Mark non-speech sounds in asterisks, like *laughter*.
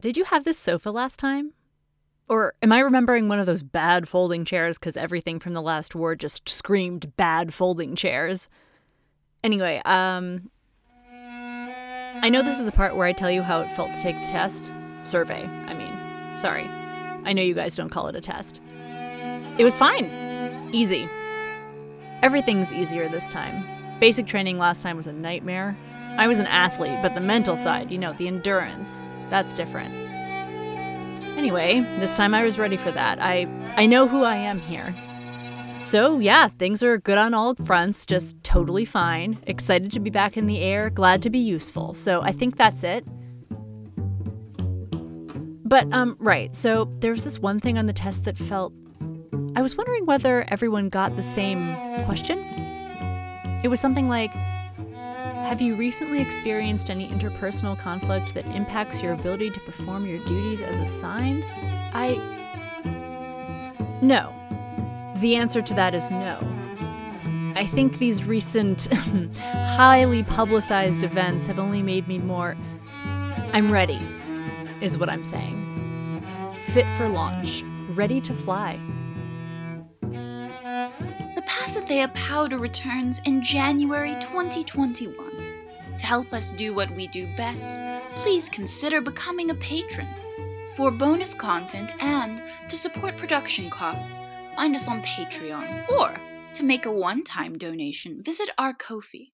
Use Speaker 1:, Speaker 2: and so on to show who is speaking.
Speaker 1: Did you have this sofa last time? Or am I remembering one of those bad folding chairs because everything from the last war just screamed bad folding chairs? Anyway, um. I know this is the part where I tell you how it felt to take the test. Survey, I mean. Sorry. I know you guys don't call it a test. It was fine. Easy. Everything's easier this time. Basic training last time was a nightmare. I was an athlete, but the mental side, you know, the endurance, that's different. Anyway, this time I was ready for that. I I know who I am here. So, yeah, things are good on all fronts, just totally fine. Excited to be back in the air, glad to be useful. So, I think that's it. But um right. So, there was this one thing on the test that felt I was wondering whether everyone got the same question. It was something like Have you recently experienced any interpersonal conflict that impacts your ability to perform your duties as assigned? I. No. The answer to that is no. I think these recent, *laughs* highly publicized events have only made me more. I'm ready, is what I'm saying. Fit for launch, ready to fly.
Speaker 2: The Pasithea powder returns in January 2021. To help us do what we do best, please consider becoming a patron. For bonus content and to support production costs, find us on Patreon. Or to make a one time donation, visit our Ko-fi.